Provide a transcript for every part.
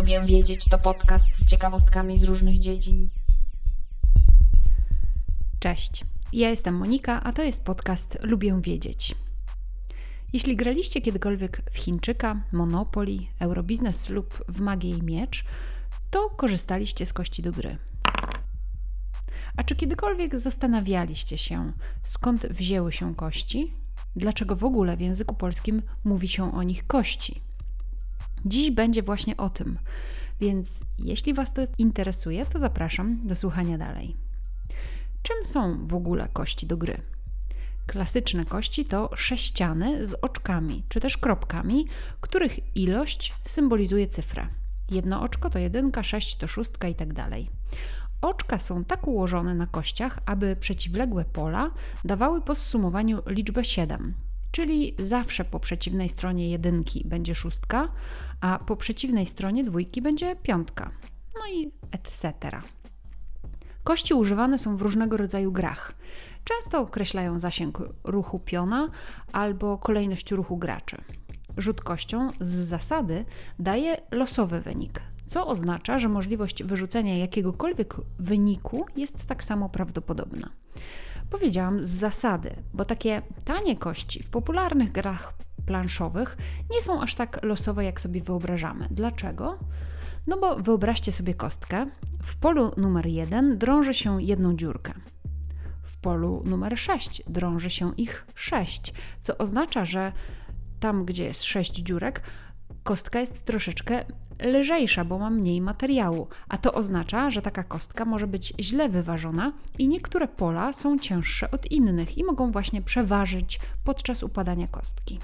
Lubię wiedzieć to podcast z ciekawostkami z różnych dziedzin. Cześć, ja jestem Monika, a to jest podcast Lubię wiedzieć. Jeśli graliście kiedykolwiek w Chińczyka, Monopoly, Eurobiznes lub w Magię i Miecz, to korzystaliście z kości do gry. A czy kiedykolwiek zastanawialiście się, skąd wzięły się kości? Dlaczego w ogóle w języku polskim mówi się o nich kości? Dziś będzie właśnie o tym, więc jeśli Was to interesuje, to zapraszam do słuchania dalej. Czym są w ogóle kości do gry? Klasyczne kości to sześciany z oczkami, czy też kropkami, których ilość symbolizuje cyfrę. Jedno oczko to jedynka, sześć to szóstka i tak dalej. Oczka są tak ułożone na kościach, aby przeciwległe pola dawały po zsumowaniu liczbę 7, czyli zawsze po przeciwnej stronie jedynki będzie szóstka, a po przeciwnej stronie dwójki będzie piątka. No i etc. Kości używane są w różnego rodzaju grach. Często określają zasięg ruchu piona albo kolejność ruchu graczy. Rzut kością z zasady daje losowy wynik, co oznacza, że możliwość wyrzucenia jakiegokolwiek wyniku jest tak samo prawdopodobna. Powiedziałam z zasady, bo takie tanie kości w popularnych grach planszowych nie są aż tak losowe, jak sobie wyobrażamy. Dlaczego? No bo wyobraźcie sobie kostkę. W polu numer 1 drąży się jedną dziurkę. W polu numer 6 drąży się ich 6, co oznacza, że tam, gdzie jest 6 dziurek, kostka jest troszeczkę lżejsza, bo ma mniej materiału, a to oznacza, że taka kostka może być źle wyważona i niektóre pola są cięższe od innych i mogą właśnie przeważyć podczas upadania kostki.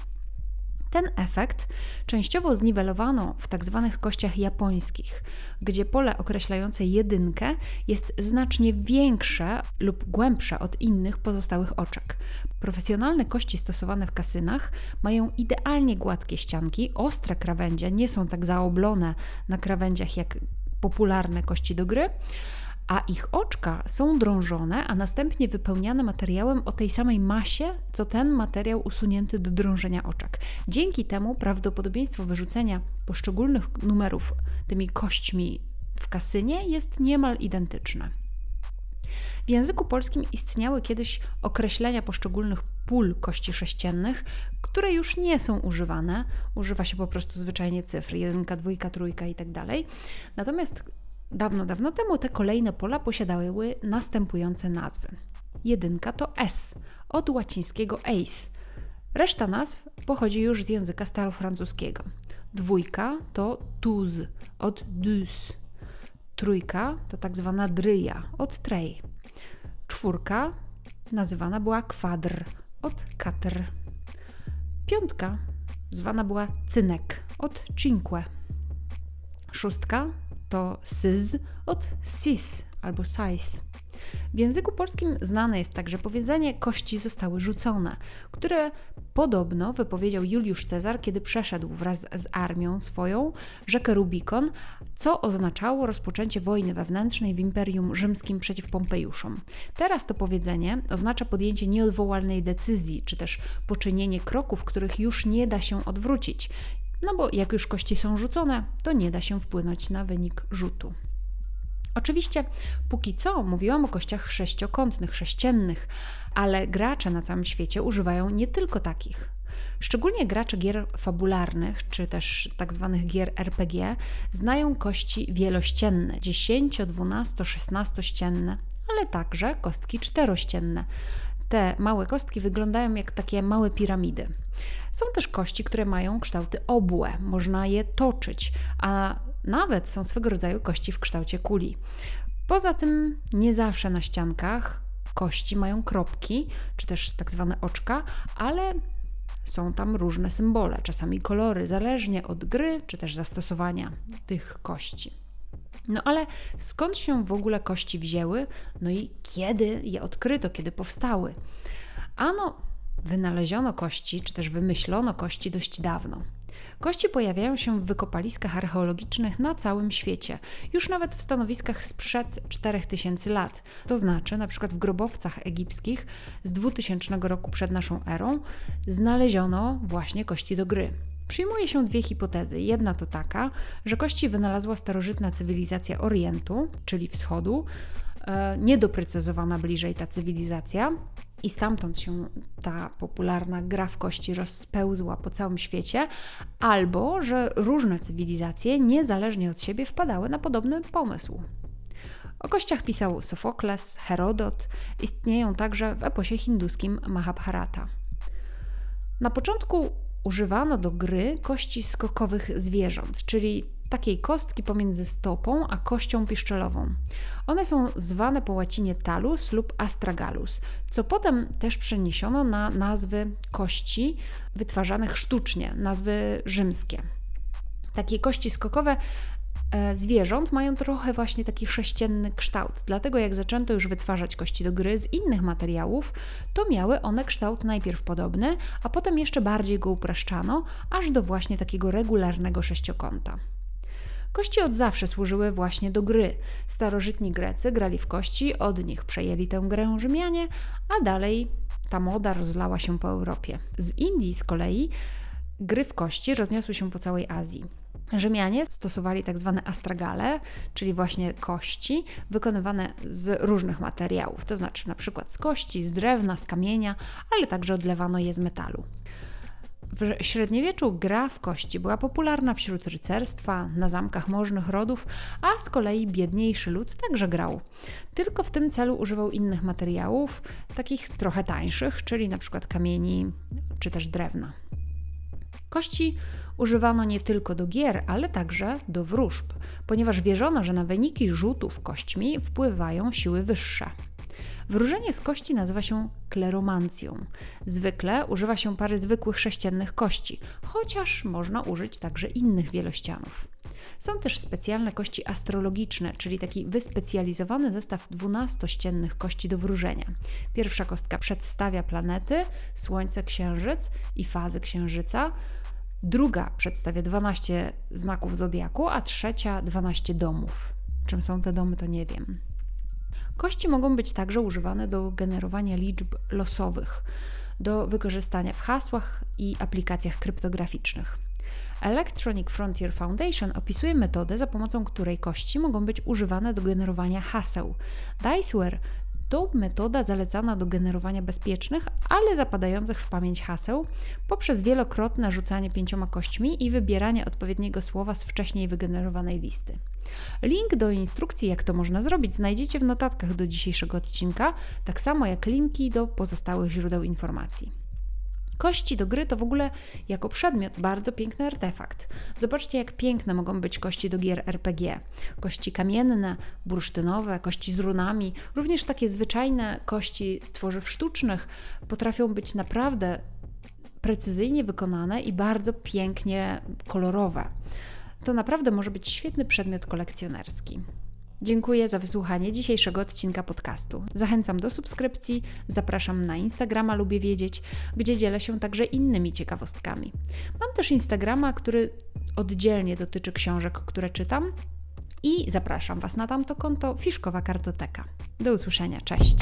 Ten efekt częściowo zniwelowano w tzw. Tak kościach japońskich, gdzie pole określające jedynkę jest znacznie większe lub głębsze od innych pozostałych oczek. Profesjonalne kości stosowane w kasynach mają idealnie gładkie ścianki, ostre krawędzie nie są tak zaoblone na krawędziach jak popularne kości do gry a ich oczka są drążone, a następnie wypełniane materiałem o tej samej masie, co ten materiał usunięty do drążenia oczek. Dzięki temu prawdopodobieństwo wyrzucenia poszczególnych numerów tymi kośćmi w kasynie jest niemal identyczne. W języku polskim istniały kiedyś określenia poszczególnych pól kości sześciennych, które już nie są używane. Używa się po prostu zwyczajnie cyfr, jedynka, dwójka, trójka i tak. Natomiast Dawno, dawno temu te kolejne pola posiadały następujące nazwy. Jedynka to S, od łacińskiego ace. Reszta nazw pochodzi już z języka starofrancuskiego. Dwójka to tuz, od dus. Trójka to tak zwana dryja, od trej. Czwórka nazywana była kwadr, od katr. Piątka zwana była cynek, od cinque. Szóstka to syz od sis albo sais. W języku polskim znane jest także powiedzenie kości zostały rzucone, które podobno wypowiedział Juliusz Cezar, kiedy przeszedł wraz z armią swoją rzekę Rubikon, co oznaczało rozpoczęcie wojny wewnętrznej w Imperium Rzymskim przeciw Pompejuszom. Teraz to powiedzenie oznacza podjęcie nieodwołalnej decyzji, czy też poczynienie kroków, których już nie da się odwrócić. No bo jak już kości są rzucone, to nie da się wpłynąć na wynik rzutu. Oczywiście, póki co mówiłam o kościach sześciokątnych, sześciennych, ale gracze na całym świecie używają nie tylko takich. Szczególnie gracze gier fabularnych, czy też tak zwanych gier RPG, znają kości wielościenne 10, 12, 16 ścienne, ale także kostki czterościenne. Te małe kostki wyglądają jak takie małe piramidy. Są też kości, które mają kształty obłe, można je toczyć, a nawet są swego rodzaju kości w kształcie kuli. Poza tym, nie zawsze na ściankach kości mają kropki, czy też tak zwane oczka, ale są tam różne symbole, czasami kolory, zależnie od gry, czy też zastosowania tych kości. No ale skąd się w ogóle kości wzięły? No i kiedy je odkryto, kiedy powstały? Ano, wynaleziono kości, czy też wymyślono kości dość dawno. Kości pojawiają się w wykopaliskach archeologicznych na całym świecie, już nawet w stanowiskach sprzed 4000 lat. To znaczy, na przykład w grobowcach egipskich z 2000 roku przed naszą erą znaleziono właśnie kości do gry. Przyjmuje się dwie hipotezy. Jedna to taka, że kości wynalazła starożytna cywilizacja Orientu, czyli Wschodu, e, niedoprecyzowana bliżej ta cywilizacja, i stamtąd się ta popularna gra w kości rozpełzła po całym świecie, albo że różne cywilizacje niezależnie od siebie wpadały na podobny pomysł. O kościach pisał Sofokles, Herodot, istnieją także w eposie hinduskim Mahabharata. Na początku używano do gry kości skokowych zwierząt, czyli takiej kostki pomiędzy stopą a kością piszczelową. One są zwane po łacinie talus lub astragalus, co potem też przeniesiono na nazwy kości wytwarzanych sztucznie, nazwy rzymskie. Takie kości skokowe e, zwierząt mają trochę właśnie taki sześcienny kształt. Dlatego jak zaczęto już wytwarzać kości do gry z innych materiałów, to miały one kształt najpierw podobny, a potem jeszcze bardziej go upraszczano, aż do właśnie takiego regularnego sześciokąta. Kości od zawsze służyły właśnie do gry. Starożytni Grecy grali w kości, od nich przejęli tę grę Rzymianie, a dalej ta moda rozlała się po Europie. Z Indii z kolei gry w kości rozniosły się po całej Azji. Rzymianie stosowali tak zwane astragale, czyli właśnie kości, wykonywane z różnych materiałów, to znaczy na przykład z kości, z drewna, z kamienia, ale także odlewano je z metalu. W średniowieczu gra w kości była popularna wśród rycerstwa, na zamkach możnych rodów, a z kolei biedniejszy lud także grał. Tylko w tym celu używał innych materiałów, takich trochę tańszych, czyli przykład kamieni czy też drewna. Kości używano nie tylko do gier, ale także do wróżb, ponieważ wierzono, że na wyniki rzutów kośćmi wpływają siły wyższe. Wróżenie z kości nazywa się kleromancją. Zwykle używa się pary zwykłych sześciennych kości, chociaż można użyć także innych wielościanów. Są też specjalne kości astrologiczne, czyli taki wyspecjalizowany zestaw dwunastościennych kości do wróżenia. Pierwsza kostka przedstawia planety, Słońce, Księżyc i fazy Księżyca. Druga przedstawia 12 znaków zodiaku, a trzecia 12 domów. Czym są te domy, to nie wiem. Kości mogą być także używane do generowania liczb losowych, do wykorzystania w hasłach i aplikacjach kryptograficznych. Electronic Frontier Foundation opisuje metodę, za pomocą której kości mogą być używane do generowania haseł. Diceware to metoda zalecana do generowania bezpiecznych, ale zapadających w pamięć haseł poprzez wielokrotne rzucanie pięcioma kośćmi i wybieranie odpowiedniego słowa z wcześniej wygenerowanej listy. Link do instrukcji, jak to można zrobić, znajdziecie w notatkach do dzisiejszego odcinka, tak samo jak linki do pozostałych źródeł informacji. Kości do gry to w ogóle jako przedmiot bardzo piękny artefakt. Zobaczcie, jak piękne mogą być kości do gier RPG. Kości kamienne, bursztynowe, kości z runami, również takie zwyczajne kości z tworzyw sztucznych potrafią być naprawdę precyzyjnie wykonane i bardzo pięknie kolorowe. To naprawdę może być świetny przedmiot kolekcjonerski. Dziękuję za wysłuchanie dzisiejszego odcinka podcastu. Zachęcam do subskrypcji, zapraszam na Instagrama Lubię Wiedzieć, gdzie dzielę się także innymi ciekawostkami. Mam też Instagrama, który oddzielnie dotyczy książek, które czytam i zapraszam Was na tamto konto Fiszkowa Kartoteka. Do usłyszenia, cześć!